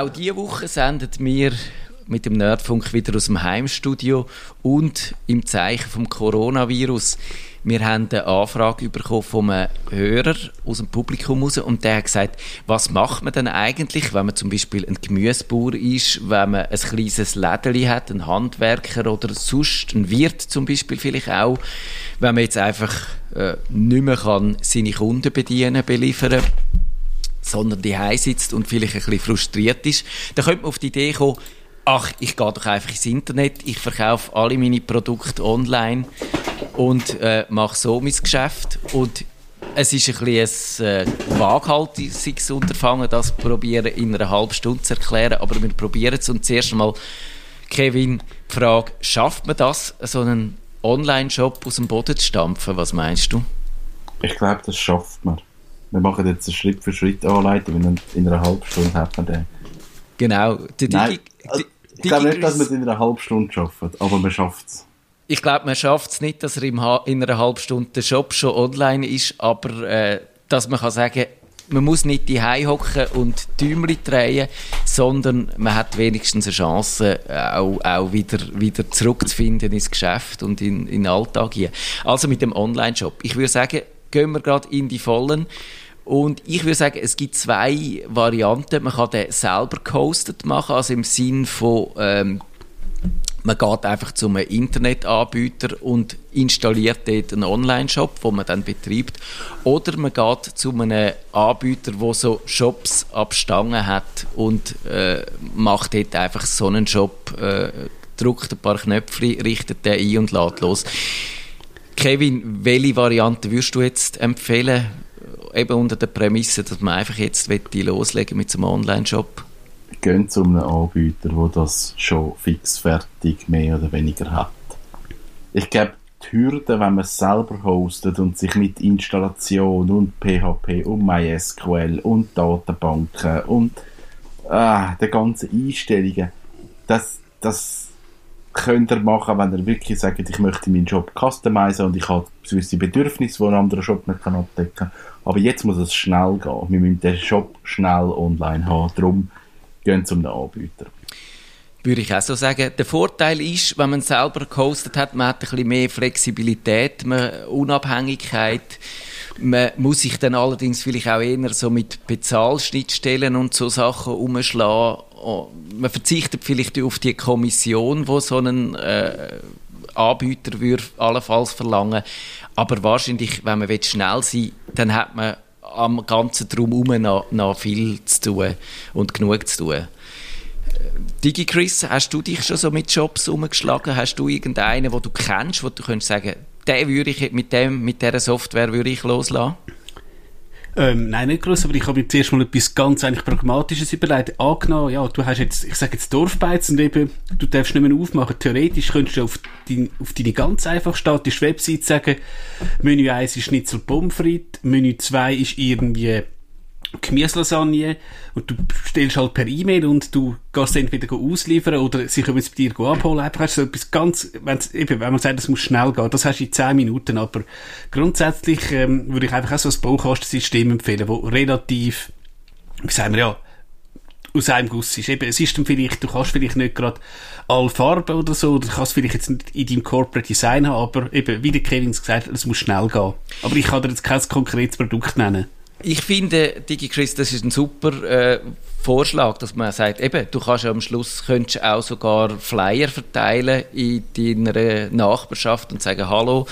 Auch diese Woche sendet wir mit dem Nerdfunk wieder aus dem Heimstudio und im Zeichen vom Coronavirus. Wir haben eine Anfrage bekommen von einem Hörer aus dem Publikum raus und der hat gesagt, was macht man denn eigentlich, wenn man zum Beispiel ein Gemüsebauer ist, wenn man ein kleines Lädeli hat, ein Handwerker oder sonst ein Wirt zum Beispiel vielleicht auch, wenn man jetzt einfach äh, nicht mehr kann seine Kunden bedienen, beliefern sondern die sitzt und vielleicht ein bisschen frustriert ist, dann könnte man auf die Idee kommen, ach, ich gehe doch einfach ins Internet, ich verkaufe alle meine Produkte online und äh, mache so mein Geschäft. Und es ist ein bisschen ein äh, waghalsiges Unterfangen, das probieren in einer halben Stunde zu erklären, aber wir probieren es. Und zuerst einmal, Kevin, die Frage, schafft man das, so einen Online-Shop aus dem Boden zu stampfen? Was meinst du? Ich glaube, das schafft man. Wir machen jetzt eine Schritt für Schritt Anleitung und in einer halben Stunde hat man den. Genau. Der Nein, also, ich glaube nicht, dass man es in einer halben Stunde schafft, aber man schafft es. Ich glaube, man schafft es nicht, dass er in einer halben Stunde der Shop schon online ist, aber äh, dass man kann sagen man muss nicht die hocken und Däumchen drehen, sondern man hat wenigstens eine Chance, auch, auch wieder, wieder zurückzufinden ins Geschäft und in, in den Alltag hier. Also mit dem Online-Shop. Ich würde sagen, gehen wir gerade in die Vollen. Und ich würde sagen, es gibt zwei Varianten. Man kann den selber gehostet machen, also im Sinn von, ähm, man geht einfach zum Internetanbieter und installiert dort einen Online-Shop, den man dann betreibt. Oder man geht zu einem Anbieter, der so Shops ab Stangen hat und äh, macht dort einfach so einen Shop, äh, drückt ein paar Knöpfe, richtet den ein und lädt los. Kevin, welche Variante würdest du jetzt empfehlen? Eben unter der Prämisse, dass man einfach jetzt loslegen mit einem Online-Shop? Gehen zu einem Anbieter, der das schon fix fertig mehr oder weniger hat. Ich glaube, die Hürde, wenn man es selber hostet und sich mit Installation und PHP und MySQL und Datenbanken und ah, der ganzen Einstellungen, das, das könnt ihr machen, wenn ihr wirklich sagt, ich möchte meinen Job customizen und ich habe gewisse Bedürfnisse, die ein anderer Shop nicht kann abdecken kann. Aber jetzt muss es schnell gehen. Wir müssen den Shop schnell online haben. Darum gehen zum Anbieter. Würde ich auch so sagen. Der Vorteil ist, wenn man selber gehostet hat, man hat ein bisschen mehr Flexibilität, man, Unabhängigkeit. Man muss sich dann allerdings vielleicht auch eher so mit Bezahlschnittstellen und so Sachen umschlagen. Oh, man verzichtet vielleicht auf die Kommission, wo so ein äh, Anbieter würde allenfalls verlangen. Aber wahrscheinlich, wenn man schnell sein will, dann hat man am ganzen Drumherum noch, noch viel zu tun und genug zu tun. DigiChris, hast du dich schon so mit Jobs umgeschlagen? Hast du irgendeinen, wo du kennst, wo du könntest sagen, den würde ich mit dem, mit dieser Software würde ich loslassen? Ähm, nein, nicht groß, aber ich habe mir zuerst mal etwas ganz eigentlich Pragmatisches überlegt. Angenommen, ja, du hast jetzt, ich sage jetzt Dorfbeiz und eben, du darfst nicht mehr aufmachen. Theoretisch könntest du auf, dein, auf deine ganz einfach statische Website sagen, Menü 1 ist Schnitzel Pommes frites, Menü 2 ist irgendwie Gemüselasagne und du bestellst halt per E-Mail und du gehst entweder ausliefern oder sie können es bei dir abholen. Einfach hast du so etwas ganz, eben, wenn man sagt, es muss schnell gehen, das hast du in 10 Minuten, aber grundsätzlich ähm, würde ich einfach auch so ein Baukastensystem empfehlen, wo relativ, wie sagen wir ja, aus einem Guss ist. Eben, es ist dann vielleicht, du kannst vielleicht nicht gerade alle Farben oder so, du kannst vielleicht jetzt nicht in deinem Corporate Design haben, aber eben, wie der Kevin gesagt hat, es muss schnell gehen. Aber ich kann dir jetzt kein konkretes Produkt nennen. Ich finde, DigiChris, das ist ein super äh, Vorschlag, dass man sagt, eben, du kannst am Schluss könntest auch sogar Flyer verteilen in deiner Nachbarschaft und sagen, hallo,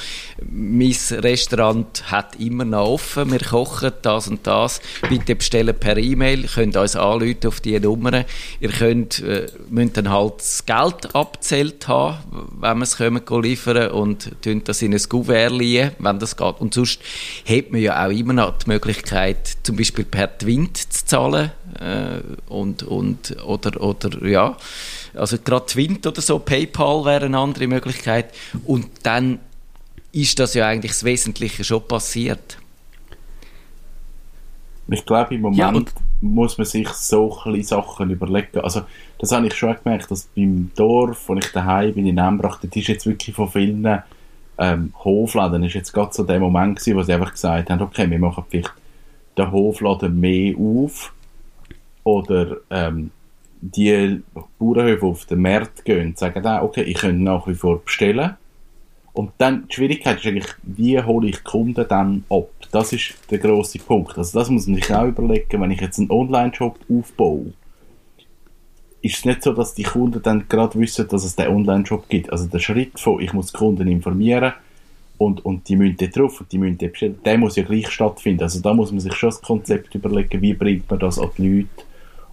mein Restaurant hat immer noch offen, wir kochen das und das, bitte bestellen per E-Mail, könnt uns anrufen auf diese Nummern. Ihr könnt, äh, müsst dann halt das Geld abzählt haben, wenn wir es kommen liefern und das in ein Gouverne liegen, wenn das geht. Und sonst hat man ja auch immer noch die Möglichkeit, zum Beispiel per Twint zu zahlen, äh, und, und, oder, oder ja, also gerade Twint oder so, PayPal wäre eine andere Möglichkeit. Und dann ist das ja eigentlich das Wesentliche schon passiert. Ich glaube, im Moment ja, muss man sich so ein Sachen überlegen. Also, das habe ich schon gemerkt, dass beim Dorf, wo ich daheim bin, in Embrach, das ist jetzt wirklich von vielen ähm, Hofladen, ist jetzt gerade so der Moment gewesen, wo sie einfach gesagt haben, okay, wir machen vielleicht den Hofladen mehr auf oder ähm, die Bauernhöfe auf den Markt gehen, sagen dann, okay, ich könnte nach wie vor bestellen. Und dann, die Schwierigkeit ist eigentlich, wie hole ich Kunden dann ab? Das ist der grosse Punkt. Also das muss man sich auch überlegen, wenn ich jetzt einen Online-Shop aufbaue. Ist es nicht so, dass die Kunden dann gerade wissen, dass es den Online-Shop gibt? Also der Schritt von, ich muss die Kunden informieren und, und die müssen dort drauf und die müssen dort bestellen, der muss ja gleich stattfinden. Also da muss man sich schon das Konzept überlegen, wie bringt man das an die Leute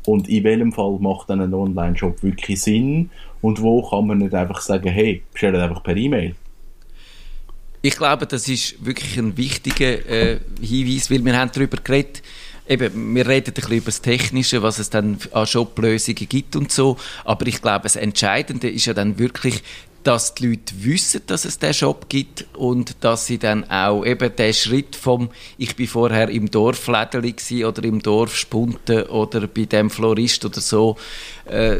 und in welchem Fall macht dann ein Online-Shop wirklich Sinn? Und wo kann man nicht einfach sagen, hey, bestell einfach per E-Mail. Ich glaube, das ist wirklich ein wichtiger äh, Hinweis, weil wir haben darüber geredet, eben, wir reden ein bisschen über das Technische, was es dann an Shop-Lösungen gibt und so, aber ich glaube, das Entscheidende ist ja dann wirklich dass die Leute wissen, dass es diesen Shop gibt und dass sie dann auch eben den Schritt vom ich bin vorher im Dorf Lädeli oder im Dorf Spunten oder bei dem Florist oder so, äh,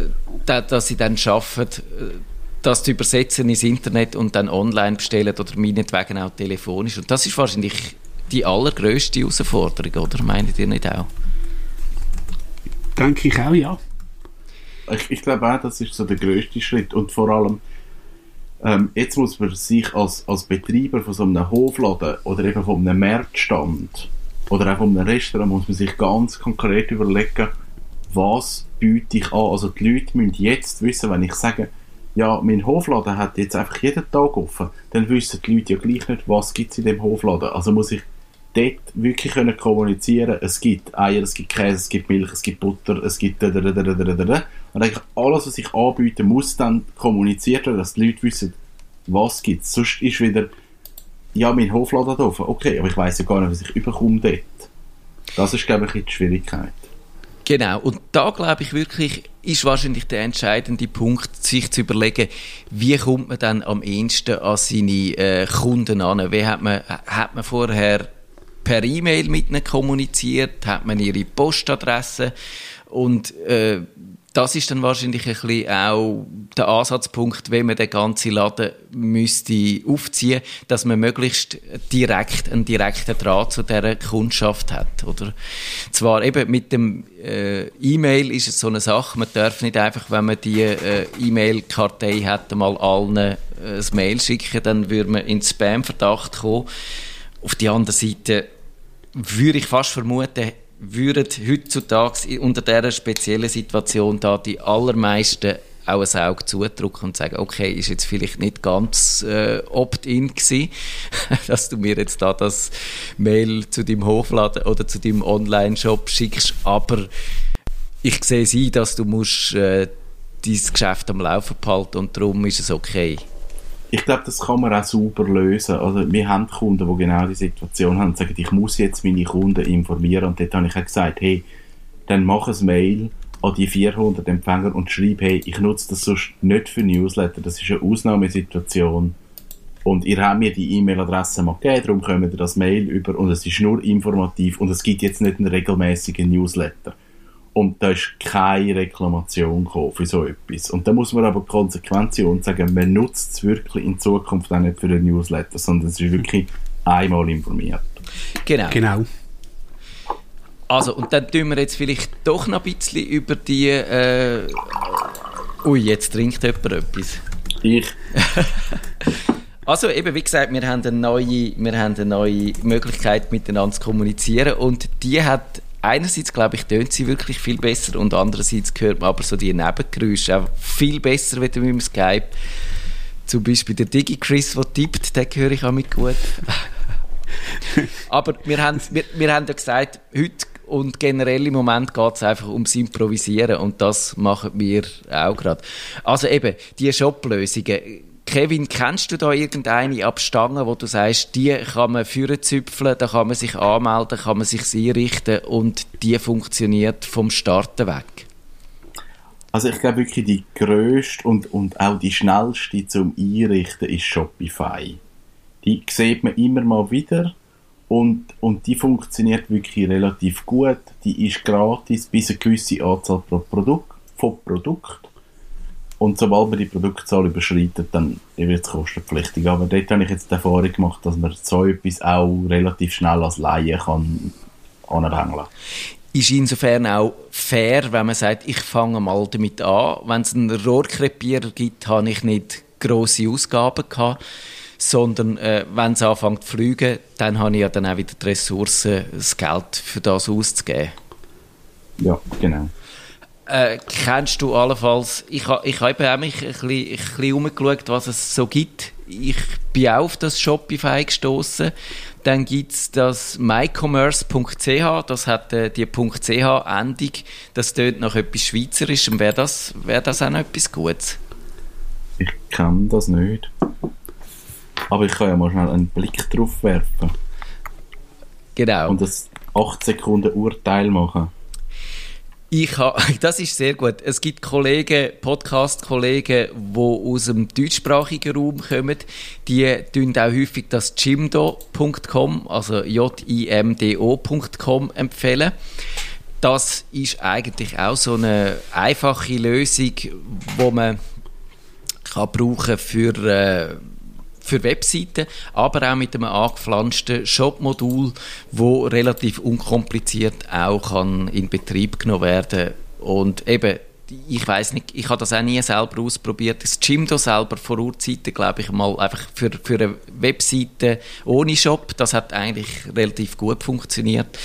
dass sie dann schaffen, äh, das zu übersetzen ins Internet und dann online bestellen oder meinetwegen auch telefonisch. Und das ist wahrscheinlich die allergrößte Herausforderung, oder meint ihr nicht auch? Denke ich auch, ja. Ich, ich glaube auch, das ist so der größte Schritt und vor allem ähm, jetzt muss man sich als, als Betreiber von so einem Hofladen oder eben von einem Marktstand oder auch von einem Restaurant muss man sich ganz konkret überlegen, was biete ich an. Also die Leute müssen jetzt wissen, wenn ich sage, ja, mein Hofladen hat jetzt einfach jeden Tag offen, dann wissen die Leute ja gleich nicht, was gibt es in dem Hofladen. Also muss ich dort wirklich können kommunizieren Es gibt Eier, es gibt Käse, es gibt Milch, es gibt Butter, es gibt da, da, da, da, da, da. Und eigentlich alles, was ich anbiete, muss dann kommuniziert werden, dass die Leute wissen, was gibt es. Sonst ist wieder, ja, mein Hofladen offen. Okay, aber ich weiß ja gar nicht, was ich überkomme dort. Das ist, glaube ich, die Schwierigkeit. Genau, und da glaube ich wirklich, ist wahrscheinlich der entscheidende Punkt, sich zu überlegen, wie kommt man dann am ehesten an seine äh, Kunden an? Wie hat man, hat man vorher per E-Mail mit ihnen kommuniziert, hat man ihre Postadresse und äh, das ist dann wahrscheinlich ein bisschen auch der Ansatzpunkt, wenn man den ganzen Laden müsste aufziehen, dass man möglichst direkt einen direkten Draht zu dieser Kundschaft hat, oder? Zwar eben mit dem äh, E-Mail ist es so eine Sache, man darf nicht einfach, wenn man die äh, E-Mail-Kartei hat, mal allen äh, ein Mail schicken, dann würde man in Spam-Verdacht kommen. Auf die andere Seite würde ich fast vermuten, würden heutzutage unter dieser speziellen Situation da die allermeisten auch ein Auge zudrücken und sagen, okay, ist jetzt vielleicht nicht ganz äh, opt-in gewesen, dass du mir jetzt da das Mail zu deinem Hofladen oder zu deinem Online-Shop schickst, aber ich sehe sie, dass du musst äh, dein Geschäft am Laufen behalten und darum ist es okay ich glaube, das kann man auch super lösen. Also, wir haben Kunden, die genau die Situation haben und sagen, ich muss jetzt meine Kunden informieren. Und dort habe ich auch gesagt, hey, dann mach ein Mail an die 400 Empfänger und schreib, hey, ich nutze das sonst nicht für Newsletter. Das ist eine Ausnahmesituation. Und ihr habt mir die E-Mail-Adresse mal gegeben, darum kommen wir das Mail über und es ist nur informativ und es gibt jetzt nicht einen regelmäßigen Newsletter. Und da ist keine Reklamation für so etwas. Und da muss man aber konsequent sein und sagen, man nutzt es wirklich in Zukunft auch nicht für einen Newsletter, sondern es ist wirklich einmal informiert. Genau. Genau. Also, und dann tun wir jetzt vielleicht doch noch ein bisschen über die. Äh, ui, jetzt trinkt jemand etwas. Ich. also, eben, wie gesagt, wir haben, eine neue, wir haben eine neue Möglichkeit, miteinander zu kommunizieren. Und die hat einerseits, glaube ich, tönt sie wirklich viel besser und andererseits hört man aber so die Nebengeräusche auch viel besser, du mit dem Skype zum Beispiel der Digi-Chris, der tippt, den höre ich auch mit gut. aber wir haben, wir, wir haben ja gesagt, heute und generell im Moment geht es einfach ums Improvisieren und das machen wir auch gerade. Also eben, die Shop-Lösungen Kevin, kennst du da irgendeine Abstange, wo du sagst, die kann man züpfeln, da kann man sich anmelden, kann man sich einrichten und die funktioniert vom Starten weg? Also ich glaube wirklich die grösste und, und auch die schnellste zum Einrichten ist Shopify. Die sieht man immer mal wieder und, und die funktioniert wirklich relativ gut. Die ist gratis bis eine gewisse Anzahl pro Produkt, von Produkt und sobald man die Produktzahl überschreitet, dann wird es kostenpflichtig. Aber dort habe ich jetzt die Erfahrung gemacht, dass man so etwas auch relativ schnell als Laie kann anhängen ist insofern auch fair, wenn man sagt, ich fange mal damit an. Wenn es einen Rohrkrepierer gibt, habe ich nicht grosse Ausgaben gehabt, sondern äh, wenn es anfängt zu fliegen, dann habe ich ja dann auch wieder die Ressourcen, das Geld für das auszugeben. Ja, genau. Äh, kennst du allenfalls, ich, ha, ich habe auch mich ein bisschen, ein bisschen umgeschaut, was es so gibt. Ich bin auch auf das Shopify gestoßen. Dann gibt es das mycommerce.ch, das hat äh, die .ch-Endung, das tönt nach etwas Schweizerischem. Wäre das, wär das auch noch etwas Gutes? Ich kann das nicht. Aber ich kann ja mal schnell einen Blick drauf werfen. Genau. Und das 8 Sekunden Urteil machen. Ich ha, das ist sehr gut. Es gibt Kollegen, Podcast-Kollegen, die aus dem deutschsprachigen Raum kommen. Die tun auch häufig das jimdo.com, also J-I-M-D-O.com empfehlen. Das ist eigentlich auch so eine einfache Lösung, wo man kann brauchen für äh, für Webseiten, aber auch mit einem angepflanzten Shop-Modul, wo relativ unkompliziert auch kann in Betrieb genommen werden und eben ich weiß nicht, ich habe das auch nie selber ausprobiert. Das Jimdo selber vor Urzeiten, glaube ich mal, einfach für, für eine Webseite ohne Shop, das hat eigentlich relativ gut funktioniert.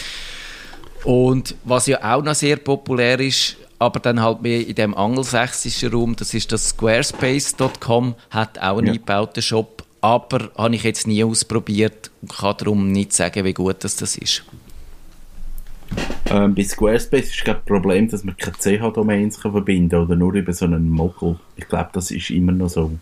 Und was ja auch noch sehr populär ist, aber dann halt mehr in dem angelsächsischen Raum, das ist das Squarespace.com, hat auch einen ja. eingebauten Shop, aber habe ich jetzt nie ausprobiert und kann darum nicht sagen, wie gut das, das ist. Ähm, bei Squarespace ist das Problem, dass man keine CH-Domains verbinden kann oder nur über so einen Mogul. Ich glaube, das ist immer noch so.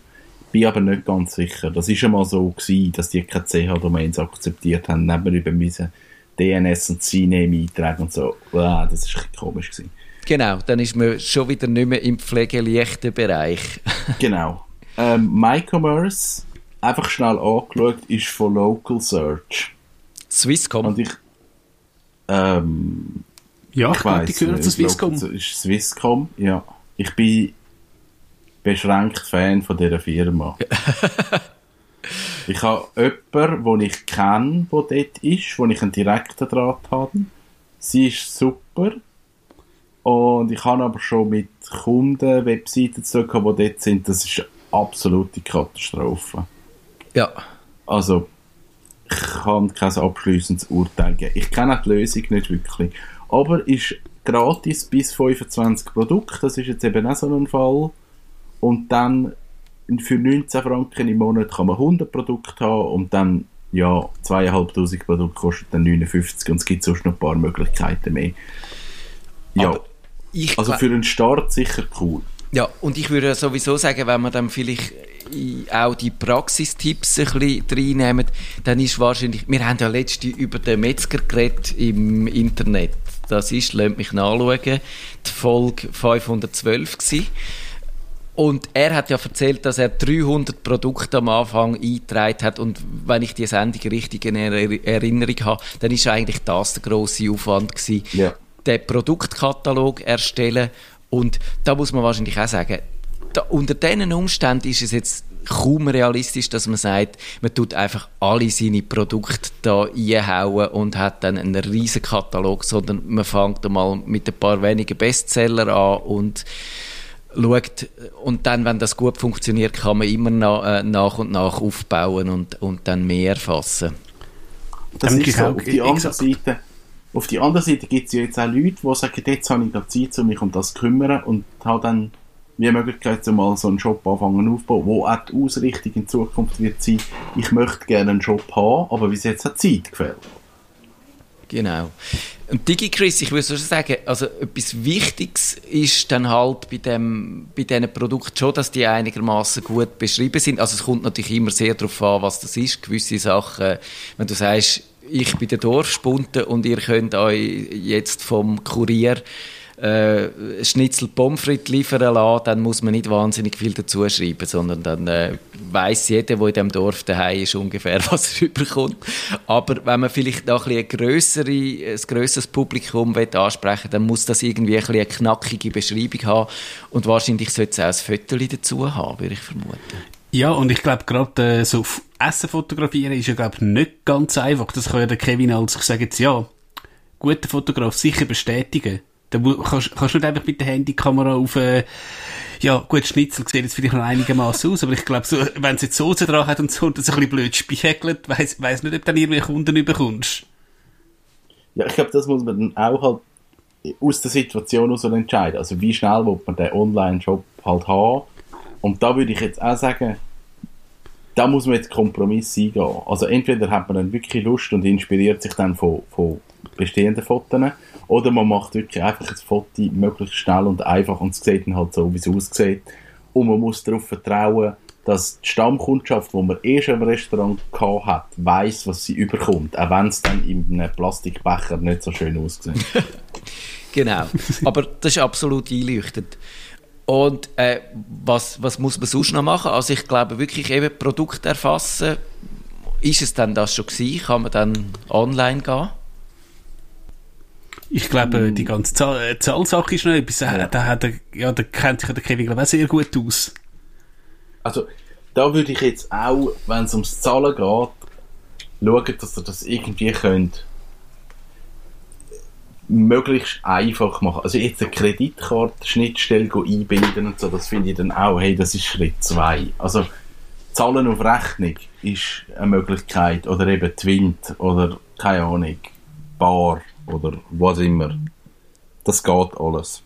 Ich bin aber nicht ganz sicher. Das ist einmal so gewesen, dass die keine CH-Domains akzeptiert haben. Dann über müssen DNS und CNAME eintragen und so. Wow, das ist ein bisschen komisch gewesen. Genau, dann ist man schon wieder nicht mehr im pflegeleichten Bereich. genau. Ähm, MyCommerce einfach schnell angeschaut, ist von Local Search. Swisscom? Und ich, ähm, ja, ich, weiß, die gehören zu Swisscom. Local, ist Swisscom, ja. Ich bin beschränkt Fan von dieser Firma. ich habe jemanden, den ich kenne, der dort ist, wo ich einen direkten Draht habe. Sie ist super. Und ich habe aber schon mit Kunden Webseiten zu tun, die dort sind. Das ist eine absolute Katastrophe. Ja. Also, ich kann kein abschließendes Urteil geben. Ich kenne die Lösung nicht wirklich. Aber ist gratis bis 25 Produkte. Das ist jetzt eben auch so ein Fall. Und dann für 19 Franken im Monat kann man 100 Produkte haben und dann ja, 2500 Produkte kosten dann 59 und es gibt sonst noch ein paar Möglichkeiten mehr. Ja, also für einen Start sicher cool. Ja, und ich würde sowieso sagen, wenn man dann vielleicht auch die Praxistipps ein bisschen reinnehmen, dann ist wahrscheinlich, wir haben ja letztens über den Metzger geredet im Internet. Das ist, lasst mich nachschauen, die Folge 512 gewesen. Und er hat ja erzählt, dass er 300 Produkte am Anfang eingetragen hat. Und wenn ich die Sendung richtig in Erinnerung habe, dann ist eigentlich das der grosse Aufwand gewesen. Ja. Den Produktkatalog erstellen und da muss man wahrscheinlich auch sagen, da, unter diesen Umständen ist es jetzt kaum realistisch, dass man sagt, man tut einfach alle seine Produkte da einhauen und hat dann einen riesen Katalog, sondern man fängt einmal mit ein paar wenigen Bestseller an und schaut, und dann, wenn das gut funktioniert, kann man immer nach, äh, nach und nach aufbauen und, und dann mehr erfassen. Das ist so, auf die andere Seite auf die andere Seite gibt es ja jetzt auch Leute, die sagen, jetzt habe ich gerade Zeit, um mich um das zu kümmern und habe dann die Möglichkeit, mal so einen Shop anfangen aufzubauen, wo auch die Ausrichtung in Zukunft wird sein, ich möchte gerne einen Shop haben, aber bis jetzt hat Zeit gefällt. Genau. Und DigiChris, ich würde schon sagen, also etwas Wichtiges ist dann halt bei, dem, bei diesen Produkten schon, dass die einigermaßen gut beschrieben sind. Also es kommt natürlich immer sehr darauf an, was das ist. Gewisse Sachen, wenn du sagst, ich bin der Dorfspunte und ihr könnt euch jetzt vom Kurier äh, Schnitzel Pommes frites liefern lassen, dann muss man nicht wahnsinnig viel dazu schreiben, sondern dann äh, weiß jeder, der in diesem Dorf daheim ist, ungefähr, was er überkommt. Aber wenn man vielleicht noch ein, grössere, ein grösseres Publikum will ansprechen dann muss das irgendwie ein eine knackige Beschreibung haben und wahrscheinlich sollte es auch ein Foto dazu haben, würde ich vermuten. Ja, und ich glaube, gerade äh, so Essen fotografieren ist ja, glaube nicht ganz einfach. Das kann ja der Kevin als, ich sage jetzt, ja, guter Fotograf sicher bestätigen. Da kannst, kannst du nicht einfach mit der Handykamera auf, äh, ja, gut, Schnitzel sieht jetzt vielleicht noch einigermaßen aus, aber ich glaube, so, wenn es jetzt Soße dran hat und so, und das ein bisschen blöd spiegelt, weiss, weiss nicht, ob du dann irgendwie Kunden überkommst. Ja, ich glaube, das muss man dann auch halt aus der Situation heraus entscheiden. Also, wie schnell will man den Online-Shop halt haben? Und da würde ich jetzt auch sagen, da muss man jetzt Kompromiss eingehen. Also, entweder hat man dann wirklich Lust und inspiriert sich dann von, von bestehenden Fotos, oder man macht wirklich einfach ein Foto möglichst schnell und einfach und es sieht dann halt so, wie es aussieht. Und man muss darauf vertrauen, dass die Stammkundschaft, die man eh schon im Restaurant gehabt hat, weiss, was sie überkommt. Auch wenn es dann in einem Plastikbecher nicht so schön aussieht. genau. Aber das ist absolut einleuchtend. Und äh, was, was muss man sonst noch machen? Also ich glaube wirklich eben Produkt erfassen. Ist es dann das schon gewesen? Kann man dann online gehen? Ich glaube, die ganze Zahl, äh, Zahlsache ist noch etwas. Ja. Da, hat er, ja, da kennt sich der Kevin glaube auch sehr gut aus. Also, da würde ich jetzt auch, wenn es ums Zahlen geht, schauen, dass ihr das irgendwie könnt möglichst einfach machen. Also jetzt eine Kreditkartenschnittstelle einbinden und so, das finde ich dann auch, hey, das ist Schritt 2. Also Zahlen auf Rechnung ist eine Möglichkeit oder eben Twint oder keine Ahnung, Bar oder was immer. Das geht alles.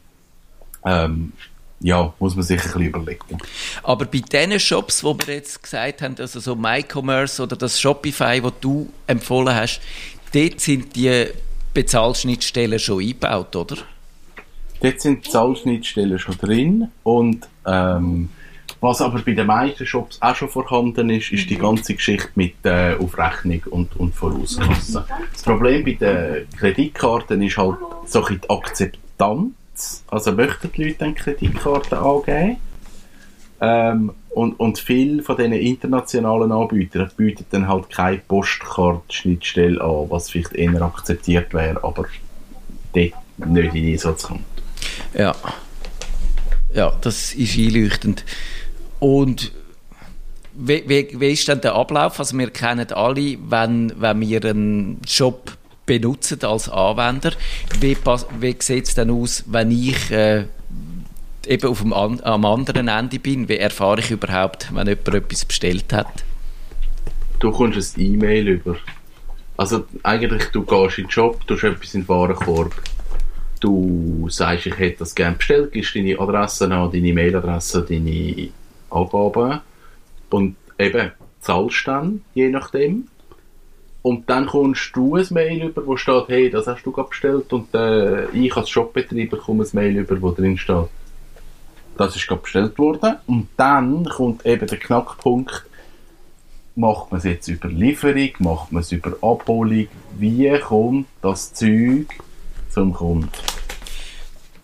Ähm, ja, muss man sich ein bisschen überlegen. Aber bei diesen Shops, wo wir jetzt gesagt haben, also so MyCommerce oder das Shopify, das du empfohlen hast, dort sind die Bezahlschnittstellen schon eingebaut, oder? Dort sind die Bezahlschnittstellen schon drin und ähm, was aber bei den meisten Shops auch schon vorhanden ist, ist die ganze Geschichte mit äh, Aufrechnung und, und Vorauskasse. Das Problem bei den Kreditkarten ist halt so die Akzeptanz. Also möchten die Leute dann Kreditkarten angeben? Ähm, und, und viele von diesen internationalen Anbietern bieten dann halt keine Postkartenschnittstelle an, was vielleicht eher akzeptiert wäre, aber dort nicht in Einsatz kommt. Ja. Ja, das ist einleuchtend. Und wie, wie, wie ist denn der Ablauf? Also wir kennen alle, wenn, wenn wir einen Shop benutzen als Anwender, wie, wie sieht es denn aus, wenn ich äh, eben auf dem, am anderen Ende bin, wie erfahre ich überhaupt, wenn jemand etwas bestellt hat? Du kommst ein E-Mail über. Also eigentlich, du gehst in den Shop, du hast etwas in den Warenkorb, du sagst, ich hätte das gerne bestellt, gibst deine Adresse an, deine Mailadresse, deine Angaben und eben zahlst dann, je nachdem. Und dann kommst du ein Mail über, wo steht, hey, das hast du bestellt und äh, ich als Shopbetreiber komme ein Mail über, wo drin steht, das ist bestellt worden. Und dann kommt eben der Knackpunkt, macht man es jetzt über Lieferung, macht man es über Abholung, wie kommt das Zeug zum Kunden?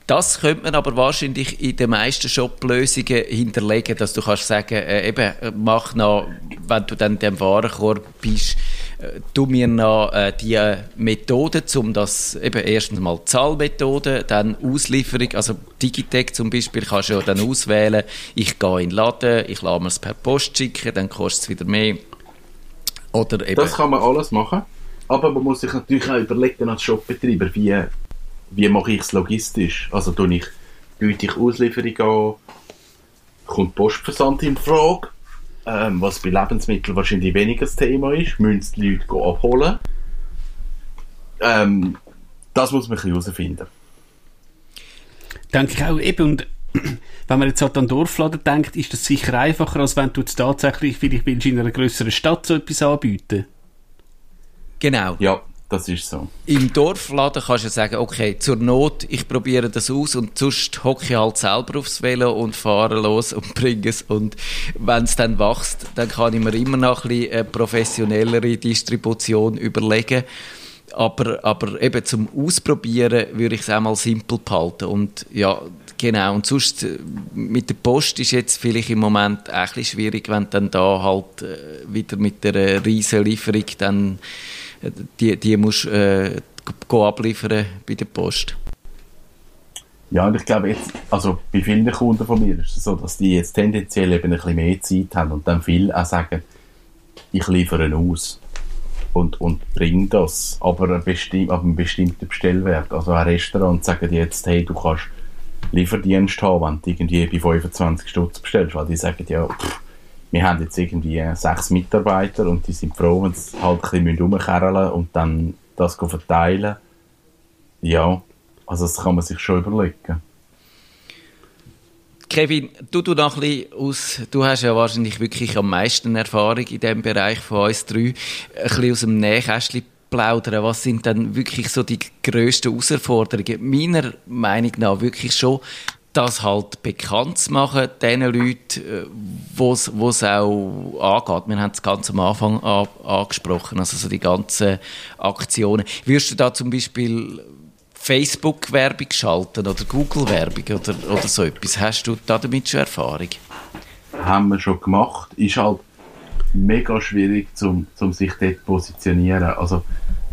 Das könnte man aber wahrscheinlich in den meisten Shop-Lösungen hinterlegen, dass du kannst sagen, äh, eben, mach noch, wenn du dann dem Warenkorb bist, äh, du mir noch äh, die Methoden, um das eben erstens mal Zahlmethode, dann Auslieferung, also Digitec zum Beispiel, kannst du ja dann auswählen, ich gehe in den Laden, ich lasse mir es per Post schicken, dann kostet es wieder mehr. Oder eben. Das kann man alles machen, aber man muss sich natürlich auch überlegen als Shopbetreiber, wie wie mache ich es logistisch? Also tue ich, biete ich Auslieferung an, kommt Postversand in Frage, ähm, was bei Lebensmitteln wahrscheinlich weniger das Thema ist, müssen die Leute abholen. Ähm, das muss man ein bisschen herausfinden. Denke ich auch eben, und wenn man jetzt halt an Dorfladen denkt, ist das sicher einfacher, als wenn du jetzt tatsächlich, vielleicht willst in einer größeren Stadt so etwas anbieten. Genau. Ja, das ist so. Im Dorfladen kannst du sagen, okay, zur Not, ich probiere das aus und sonst hocke ich halt selber aufs Velo und fahre los und bringe es. Und wenn es dann wächst, dann kann ich mir immer noch ein bisschen eine professionellere Distribution überlegen. Aber, aber eben zum Ausprobieren würde ich es auch mal simpel behalten. Und ja, genau. Und sonst äh, mit der Post ist jetzt vielleicht im Moment auch ein bisschen schwierig, wenn dann da halt äh, wieder mit der riesen Lieferung dann die, die musst äh, abliefern bei der Post. Ja, und ich glaube jetzt, also bei vielen Kunden von mir ist es so, dass die jetzt tendenziell eben ein bisschen mehr Zeit haben und dann viel auch sagen, ich liefere aus. und, und bringe das, aber ein bestimm, einem bestimmten Bestellwert. Also ein Restaurant dir jetzt, hey, du kannst Lieferdienst haben, wenn du irgendwie bei 25 Stutz bestellst, weil die sagen, ja, pff, wir haben jetzt irgendwie sechs Mitarbeiter und die sind froh, wenn sie halt ein bisschen rumkerlen und dann das verteilen. Ja, also das kann man sich schon überlegen. Kevin, du, du, noch ein aus, du hast ja wahrscheinlich wirklich am meisten Erfahrung in diesem Bereich von uns drei, ein bisschen aus dem Nähkästchen plaudern. Was sind dann wirklich so die grössten Herausforderungen? Meiner Meinung nach wirklich schon das halt bekannt zu machen, den Leuten, äh, wo es auch angeht. Wir haben es ganz am Anfang an, angesprochen, also so die ganzen Aktionen. Würdest du da zum Beispiel Facebook-Werbung schalten oder Google-Werbung oder, oder so etwas? Hast du da damit schon Erfahrung? Haben wir schon gemacht. Ist halt mega schwierig, um zum sich dort zu positionieren. Also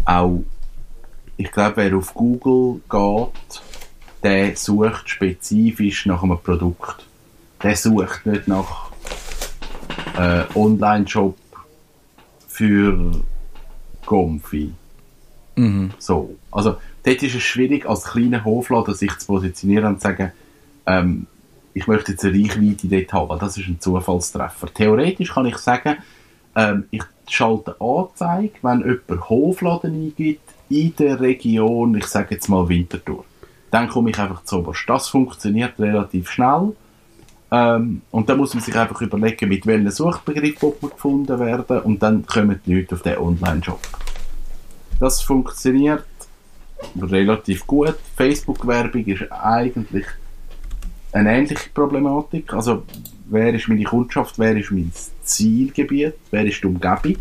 auch, ich glaube, wer auf Google geht, der sucht spezifisch nach einem Produkt. Der sucht nicht nach äh, Online-Shop für Gomfi. Mhm. So. Also, dort ist es schwierig, als kleiner Hofladen sich zu positionieren und zu sagen, ähm, ich möchte jetzt eine Reichweite dort haben. Das ist ein Zufallstreffer. Theoretisch kann ich sagen, ähm, ich schalte Anzeige, wenn jemand Hofladen eingibt in der Region, ich sage jetzt mal Winterthur. Dann komme ich einfach zu oberst. Das funktioniert relativ schnell. Ähm, und dann muss man sich einfach überlegen, mit welchem Suchbegriff man gefunden werden und dann kommen die Leute auf den Online-Shop. Das funktioniert relativ gut. Facebook-Werbung ist eigentlich eine ähnliche Problematik. Also, wer ist meine Kundschaft, wer ist mein Zielgebiet, wer ist die Umgebung?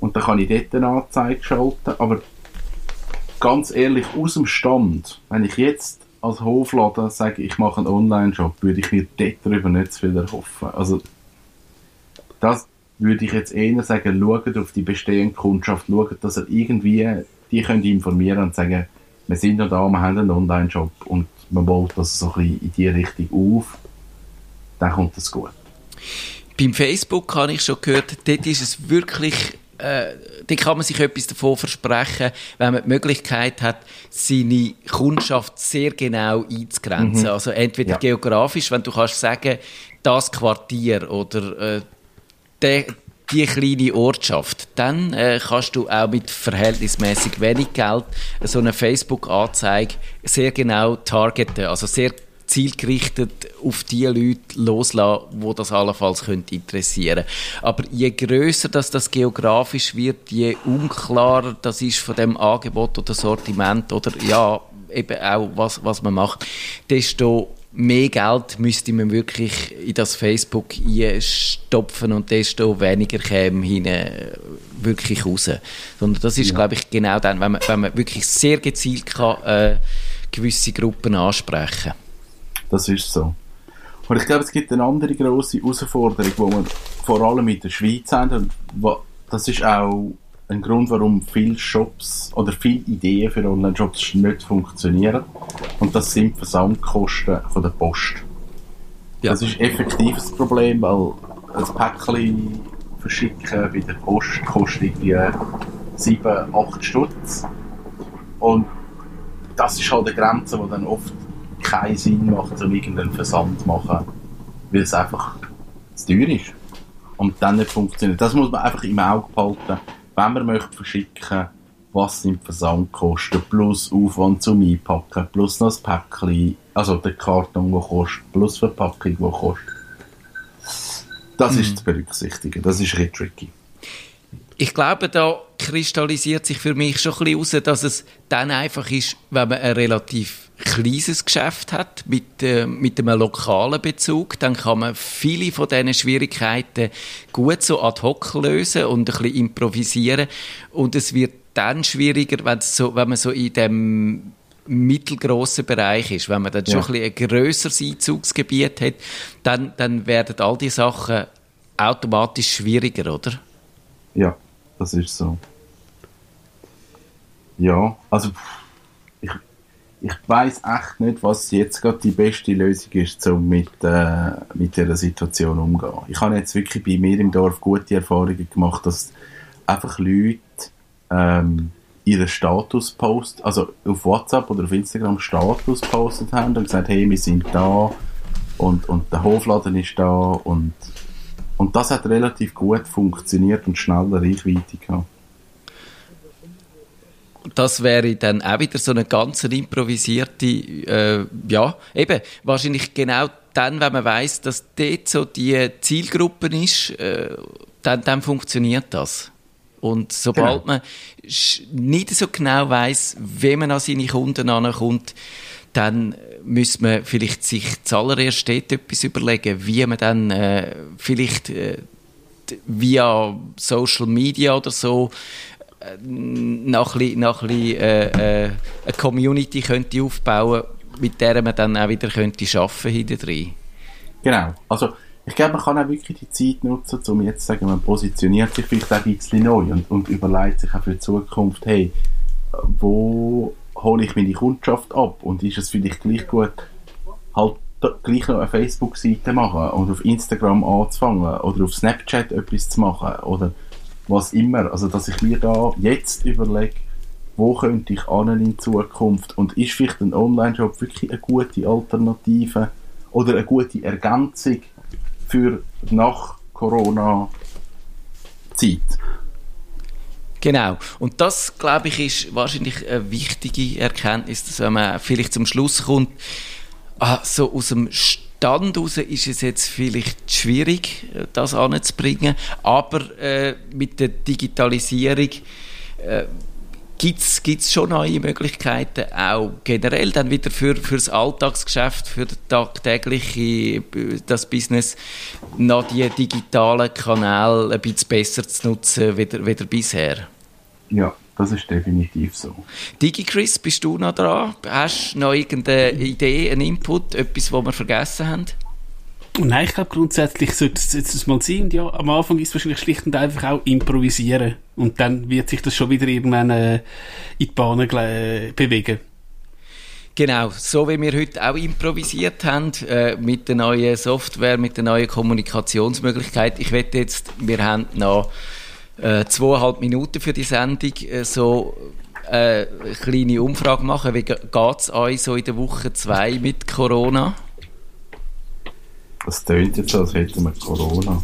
Und dann kann ich dort eine Anzeige schalten. Aber ganz ehrlich, aus dem Stand, wenn ich jetzt als Hofladen sage, ich mache einen Online-Shop, würde ich mir dort darüber nicht zu viel erhoffen. Also, das würde ich jetzt eher sagen, schaut auf die bestehende Kundschaft, schaut, dass er irgendwie, die können informieren und sagen, wir sind noch da, wir haben einen Online-Shop und man baut das so ein bisschen in die Richtung auf, dann kommt das gut. Beim Facebook habe ich schon gehört, dort ist es wirklich äh, dann kann man sich etwas davon versprechen, wenn man die Möglichkeit hat, seine Kundschaft sehr genau einzugrenzen. Mhm. Also entweder ja. geografisch, wenn du kannst sagen, das Quartier oder äh, der, die kleine Ortschaft, dann äh, kannst du auch mit verhältnismäßig wenig Geld so eine Facebook-Anzeige sehr genau targeten, also sehr zielgerichtet auf die Leute loslassen, wo das allenfalls könnte interessieren. Aber je größer das, das geografisch wird, je unklarer das ist von dem Angebot oder Sortiment oder ja eben auch was was man macht, desto mehr Geld müsste man wirklich in das Facebook stopfen und desto weniger käme hinein wirklich raus. Sondern das ist, ja. glaube ich, genau dann, wenn man, wenn man wirklich sehr gezielt kann, äh, gewisse Gruppen ansprechen kann. Das ist so. Und ich glaube, es gibt eine andere grosse Herausforderung, die wir vor allem in der Schweiz haben. Und das ist auch ein Grund, warum viele Shops oder viele Ideen für Online-Shops nicht funktionieren. Und das sind Versandkosten von der Post. Ja. Das ist effektiv das Problem, weil ein Päckchen verschicken bei der Post kostet irgendwie 7, 8 Stutz. Und das ist halt eine Grenze, die dann oft keinen Sinn macht, um irgendeinen Versand zu machen, weil es einfach zu teuer ist und dann nicht funktioniert. Das muss man einfach im Auge behalten, wenn man möchte verschicken was sind Versandkosten, plus Aufwand zum Einpacken, plus noch das Päckchen, also der Karton, der kostet, plus Verpackung, die kostet. Das mhm. ist zu berücksichtigen, das ist ein tricky. Ich glaube, da kristallisiert sich für mich schon ein bisschen raus, dass es dann einfach ist, wenn man ein relativ kleines Geschäft hat mit, äh, mit einem lokalen Bezug, dann kann man viele von diesen Schwierigkeiten gut so ad hoc lösen und ein bisschen improvisieren. Und es wird dann schwieriger, wenn, so, wenn man so in dem mittelgroßen Bereich ist, wenn man dann ja. schon ein, ein grösseres Einzugsgebiet hat, dann, dann werden all die Sachen automatisch schwieriger, oder? Ja, das ist so. Ja, also ich, ich weiß echt nicht, was jetzt gerade die beste Lösung ist, um mit, äh, mit dieser Situation umzugehen. Ich habe jetzt wirklich bei mir im Dorf gute Erfahrungen gemacht, dass einfach Leute ähm, ihren Status post, also auf WhatsApp oder auf Instagram Status postet haben und gesagt, hey, wir sind da und, und der Hofladen ist da und, und das hat relativ gut funktioniert und schnell eine Reichweite gehabt. Das wäre dann auch wieder so eine ganz improvisierte, äh, ja, eben, wahrscheinlich genau dann, wenn man weiß, dass dort so die Zielgruppe ist, äh, dann, dann funktioniert das. Und sobald genau. man nicht so genau weiß, wie man an seine Kunden ankommt, dann müsste man vielleicht sich zuallererst etwas überlegen, wie man dann äh, vielleicht äh, via Social Media oder so noch ein noch ein äh, äh, eine Community könnte aufbauen mit der man dann auch wieder könnte arbeiten hinterher. Genau, also ich glaube, man kann auch wirklich die Zeit nutzen, um jetzt zu sagen, man positioniert sich vielleicht auch ein bisschen neu und, und überlegt sich auch für die Zukunft, hey, wo hole ich meine Kundschaft ab und ist es vielleicht gleich gut, halt gleich noch eine Facebook-Seite machen und auf Instagram anzufangen oder auf Snapchat etwas zu machen oder was immer. Also, dass ich mir da jetzt überlege, wo könnte ich an in Zukunft und ist vielleicht ein Online-Shop wirklich eine gute Alternative oder eine gute Ergänzung für nach Corona-Zeit. Genau. Und das, glaube ich, ist wahrscheinlich eine wichtige Erkenntnis, dass wenn man vielleicht zum Schluss kommt, ah, so aus dem Stand heraus ist es jetzt vielleicht schwierig, das anzubringen, aber äh, mit der Digitalisierung äh, gibt es schon neue Möglichkeiten, auch generell dann wieder für, für das Alltagsgeschäft, für das tagtägliche das Business, noch die digitalen Kanäle ein bisschen besser zu nutzen, wie, wie bisher? Ja, das ist definitiv so. DigiChris, bist du noch dran? Hast du noch irgendeine Idee, einen Input, etwas, was wir vergessen haben? Nein, ich glaube grundsätzlich sollte es jetzt mal sein. Und ja, am Anfang ist es wahrscheinlich schlicht und einfach auch improvisieren. Und dann wird sich das schon wieder irgendwann äh, in die Bahnen äh, bewegen. Genau, so wie wir heute auch improvisiert haben, äh, mit der neuen Software, mit der neuen Kommunikationsmöglichkeit. Ich wette jetzt, wir haben noch äh, zweieinhalb Minuten für die Sendung, äh, so äh, eine kleine Umfrage machen. Wie geht es euch so in der Woche zwei mit Corona? Das tönt jetzt so, als hätten wir Corona.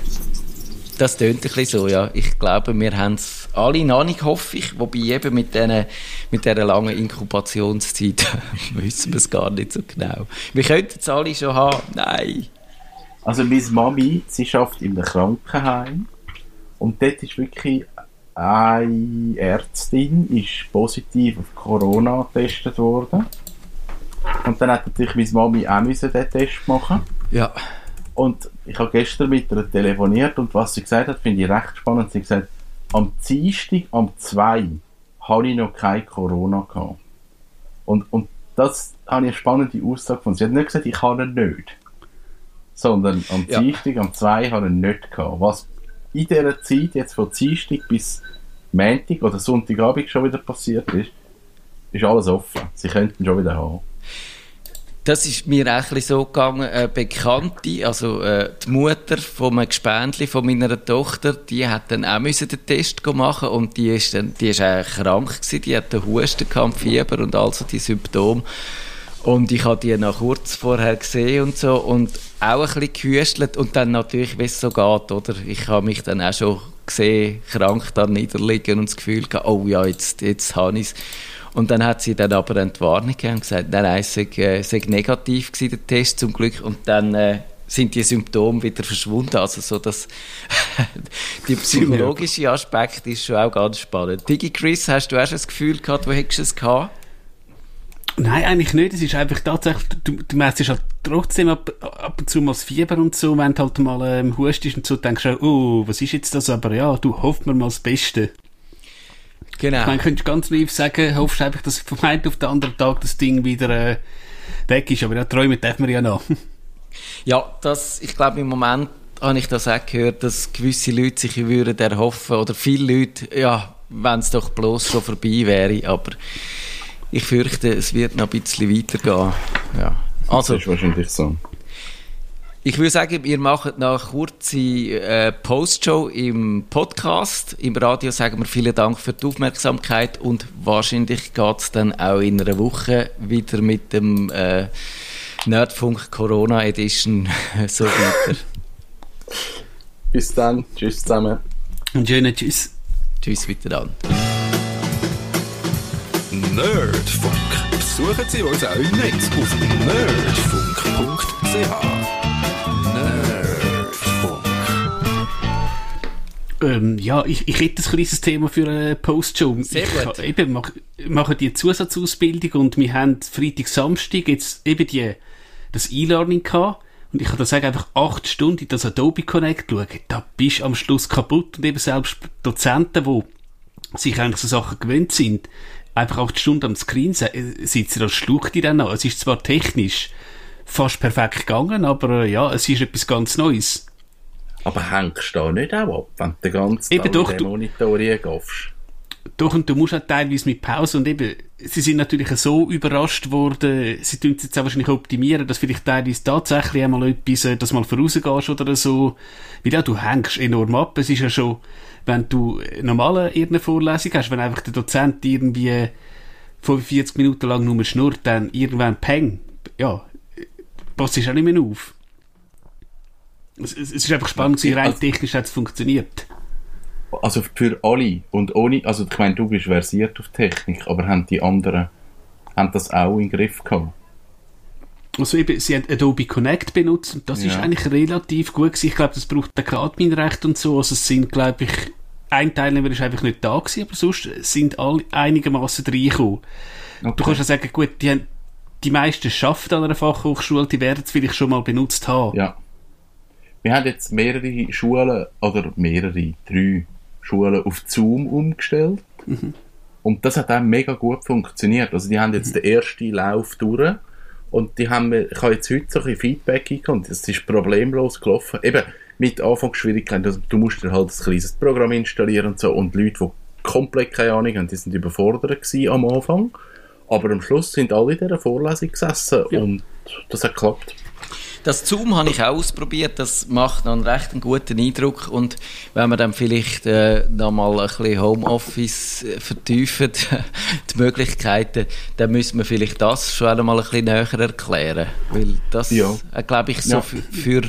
Das tönt ein bisschen so, ja. Ich glaube, wir haben es alle noch nicht, hoffe ich. Wobei eben mit, diesen, mit dieser langen Inkubationszeit wissen wir es gar nicht so genau. Wir könnten es alle schon haben. Nein. Also meine Mami, sie schafft in einem Krankenheim. Und dort ist wirklich eine Ärztin ist positiv auf Corona getestet worden. Und dann hat natürlich meine Mami auch müssen den Test machen. Ja. Und ich habe gestern mit ihr telefoniert und was sie gesagt hat, finde ich recht spannend. Sie hat gesagt, am Dienstag, am 2. habe ich noch kein Corona gehabt. Und, und das habe ich eine spannende Aussage von. Sie hat nicht gesagt, ich habe ihn nicht. Sondern am ja. Dienstag, am 2. habe ich ihn nicht gehabt. Was in dieser Zeit, jetzt von Dienstag bis Montag oder Sonntagabend schon wieder passiert ist, ist alles offen. Sie könnten schon wieder haben das ist mir auch so gegangen. Eine Bekannte, also äh, die Mutter von einem Gespendli von meiner Tochter, die hat dann auch den Test machen und die ist dann, die ist auch krank gewesen, die hat Husten, Fieber und also die Symptome. Und ich habe die noch kurz vorher gesehen und so und auch ein bisschen gehüstelt und dann natürlich, wie es so geht, oder? Ich habe mich dann auch schon gesehen, krank da niederliegen und das Gefühl gehabt, oh ja, jetzt, jetzt habe ich es. Und dann hat sie dann aber eine Warnung gegeben und gesagt, nein, nein, es sei, äh, sei negativ gewesen, der Test zum Glück. Und dann äh, sind die Symptome wieder verschwunden. Also so, dass die psychologische Aspekt ist schon auch ganz spannend. Digi Chris, hast du auch schon das Gefühl gehabt, wo hättest du es gehabt? Nein, eigentlich nicht. Es ist einfach tatsächlich, du, du merkst halt trotzdem ab, ab und zu mal das Fieber und so, wenn du halt mal ähm, hustest und so, denkst du, oh, was ist jetzt das? Aber ja, du hoffst mir mal das Beste. Genau. Ich meine, könntest ganz naiv sagen, hoffst einfach, dass vom einen auf den anderen Tag das Ding wieder äh, weg ist. Aber ja, träumen darf man ja noch. ja, das, ich glaube, im Moment habe ich das auch gehört, dass gewisse Leute sich würden erhoffen, oder viele Leute, ja, wenn es doch bloß schon vorbei wäre. Aber ich fürchte, es wird noch ein bisschen weitergehen. Ja. Also, das ist wahrscheinlich so. Ich würde sagen, wir machen noch eine kurze äh, Postshow im Podcast. Im Radio sagen wir vielen Dank für die Aufmerksamkeit und wahrscheinlich geht es dann auch in einer Woche wieder mit dem äh, Nerdfunk Corona Edition so weiter. Bis dann. Tschüss zusammen. Und schönen Tschüss. Tschüss miteinander. Nerdfunk. Besuchen Sie uns auch im Netz auf nerdfunk.ch. Nerdfunk. Ähm, ja, ich, ich hätte ein kleines Thema für eine Postshow. Sehr ich gut. ha- eben mach, mache die Zusatzausbildung und wir haben Freitag, Samstag jetzt eben die, das E-Learning gehabt. Und ich kann da sagen, einfach acht Stunden in das Adobe Connect schauen, da bist du am Schluss kaputt. Und eben selbst Dozenten, die sich eigentlich so Sachen gewöhnt sind, einfach acht Stunden am Screen sitzen, das schluckt die dann an. Es ist zwar technisch fast perfekt gegangen, aber äh, ja, es ist etwas ganz Neues. Aber hängst du da nicht auch ab, wenn du den ganzen Eben Tag doch, den Monitor reingehst? Doch, und du musst auch teilweise mit Pause und eben, sie sind natürlich so überrascht worden, sie tun es jetzt auch wahrscheinlich optimieren, dass vielleicht teilweise tatsächlich einmal etwas, äh, dass mal vorausgehst oder so. Weil ja, du hängst enorm ab. Es ist ja schon, wenn du normale irgendeine Vorlesung hast, wenn einfach der Dozent irgendwie 45 Minuten lang nur schnurrt, dann irgendwann peng. Ja, passt auch nicht mehr auf. Es, es es ist einfach spannend, wie rein Also- technisch hat es funktioniert. Also für alle und ohne, also ich meine, du bist versiert auf Technik, aber haben die anderen haben das auch im Griff gehabt? Also eben, sie haben Adobe Connect benutzt und das ist Ja. eigentlich relativ gut gewesen. Ich glaube, das braucht der Adminrecht und so. Also es sind, glaube ich, ein Teilnehmer ist einfach nicht da gewesen, aber sonst sind alle einigermaßen reingekommen. Du kannst ja sagen, gut, die, haben, die meisten schaffen an einer Fachhochschule, die werden es vielleicht schon mal benutzt haben. Ja. Wir haben jetzt mehrere Schulen, oder mehrere, drei Schulen auf Zoom umgestellt. Und das hat auch mega gut funktioniert. Also die haben jetzt den ersten Lauf durch und die haben mir, ich habe jetzt heute so ein Feedback eingekommen. Es ist problemlos gelaufen. Eben mit Anfangsschwierigkeiten. Also du musst dir halt ein kleines Programm installieren und so. Und Leute, die komplett keine Ahnung haben, die sind überfordert gewesen am Anfang. Aber am Schluss sind alle in dieser Vorlesung gesessen Ja. und das hat geklappt. Das Zoom habe ich auch ausprobiert, das macht noch einen recht einen guten Eindruck und wenn man dann vielleicht äh, noch mal ein bisschen Homeoffice äh, vertiefen, die Möglichkeiten, dann müssen wir vielleicht das schon einmal ein bisschen näher erklären, weil das, Ja. äh, glaube ich, so Ja. für, für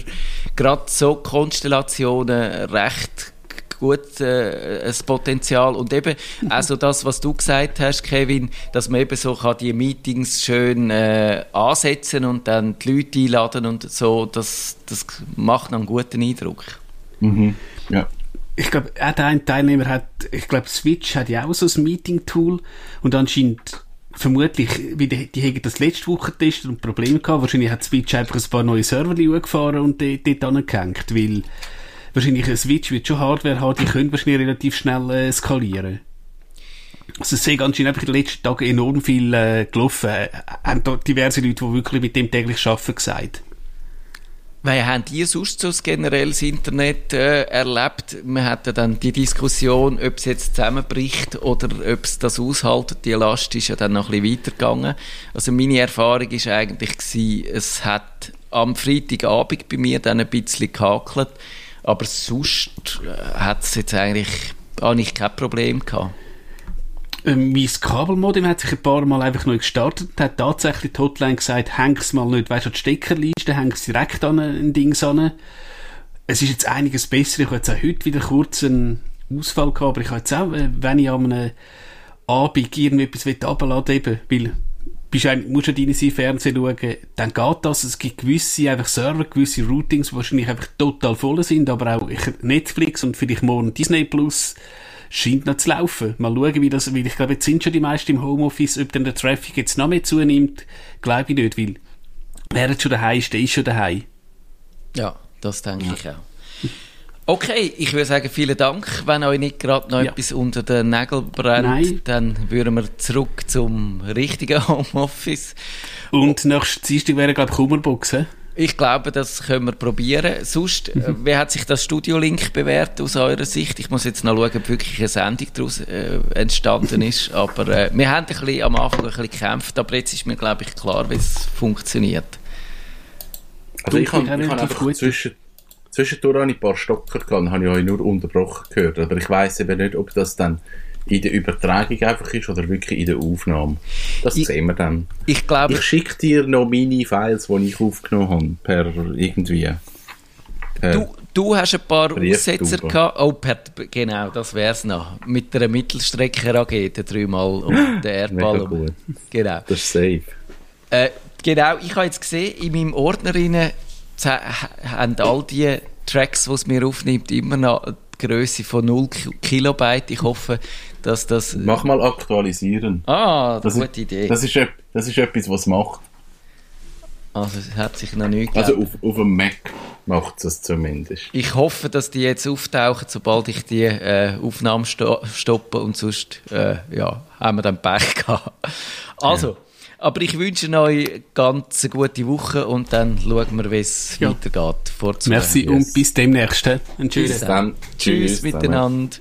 gerade so Konstellationen recht gut äh, ein Potenzial und eben also das, was du gesagt hast, Kevin, dass man eben so kann die Meetings schön äh, ansetzen und dann die Leute einladen und so, das, das macht einen guten Eindruck. Mhm. Ja. ich glaube, auch der eine Teilnehmer hat, ich glaube, Switch hat ja auch so ein Meeting-Tool und anscheinend vermutlich, wie die, die haben das letzte Woche getestet und Probleme gehabt. Wahrscheinlich hat Switch einfach ein paar neue Server gefahren und die- dort angehängt, weil wahrscheinlich ein Switch wird schon Hardware haben, die können wahrscheinlich relativ schnell äh, skalieren. Also es sind anscheinend einfach in den letzten Tagen enorm viel äh, gelaufen. Äh, haben diverse Leute, die wirklich mit dem täglich arbeiten, gesagt. Weil haben die sonst so das generelles Internet äh, erlebt? Wir hatten dann die Diskussion, ob es jetzt zusammenbricht oder ob es das aushaltet. Die Last ist ja dann noch ein bisschen weitergegangen. Also meine Erfahrung ist eigentlich gewesen, es hat am Freitagabend bei mir dann ein bisschen gehakelt, aber sonst äh, hat es jetzt eigentlich, habe ich kein Problem gehabt. Ähm, mein Kabelmodem hat sich ein paar Mal einfach neu gestartet und hat tatsächlich die Hotline gesagt, häng's mal nicht, weißt du, die Steckerleiste, häng's direkt an ein Ding an. Es ist jetzt einiges besser. Ich habe jetzt auch heute wieder kurz einen Ausfall gehabt, aber ich habe jetzt auch, äh, wenn ich an einem Abend irgendetwas runterladen will, weil bist eigentlich, musst du deine Fernsehen schauen, dann geht das. Es gibt gewisse einfach Server, gewisse Routings, die wahrscheinlich einfach total voll sind, aber auch Netflix und vielleicht morgen Disney Plus scheint noch zu laufen. Mal schauen, wie das, weil ich glaube, jetzt sind schon die meisten im Homeoffice, ob dann der Traffic jetzt noch mehr zunimmt, glaube ich nicht, weil wer jetzt schon daheim ist, der ist schon daheim. Ja, das denke ich auch. Okay, ich würde sagen, vielen Dank. Wenn euch nicht gerade noch Ja. etwas unter den Nägeln brennt, Nein. dann würden wir zurück zum richtigen Homeoffice. Und nächstes Dienstag wäre, glaube ich, Kummerbox, hä? Ich glaube, das können wir probieren. Sonst, äh, wie hat sich das Studio-Link bewährt aus eurer Sicht? Ich muss jetzt noch schauen, ob wirklich eine Sendung daraus äh, entstanden ist. Aber äh, wir haben ein bisschen, am Anfang ein bisschen gekämpft, aber jetzt ist mir, glaube ich, klar, wie es funktioniert. Also ich Dunkel habe ich relativ einfach gut. zwischen, zwischendurch habe ich ein paar Stocker gehabt, habe ich euch nur unterbrochen gehört. Aber ich weiss eben nicht, ob das dann in der Übertragung einfach ist oder wirklich in der Aufnahme. Das Ich- sehen wir dann. Ich glaube, Ich schicke dir noch meine Files, die ich aufgenommen habe, per irgendwie. Per, du, du hast ein paar. Aussetzer gehabt. Oh, per, genau, das wär's noch. Mit einer Mittelstrecke-Rakete dreimal um den Erdball. Mega gut. Genau. Das ist safe. Äh, genau, ich habe jetzt gesehen, in meinem Ordner z- haben all die Tracks, die es mir aufnimmt, immer noch die Größe von 0 Ki- Kilobyte. Ich hoffe, dass das... Mach mal aktualisieren. Ah, Das gute ist, Idee. Das ist, das ist etwas, was macht. also, es hat sich noch nicht Also auf, auf dem Mac macht es zumindest. Ich hoffe, dass die jetzt auftauchen, sobald ich die äh, Aufnahme sto stoppe und sonst äh, ja, haben wir dann Pech gehabt. Also, aber ich wünsche euch ganz eine gute Woche und dann schauen wir, wie es Ja. weitergeht. Vorzu- Merci Yes. und bis demnächst. Einen schönen Bis Bis dann. Tschüss zusammen. miteinander.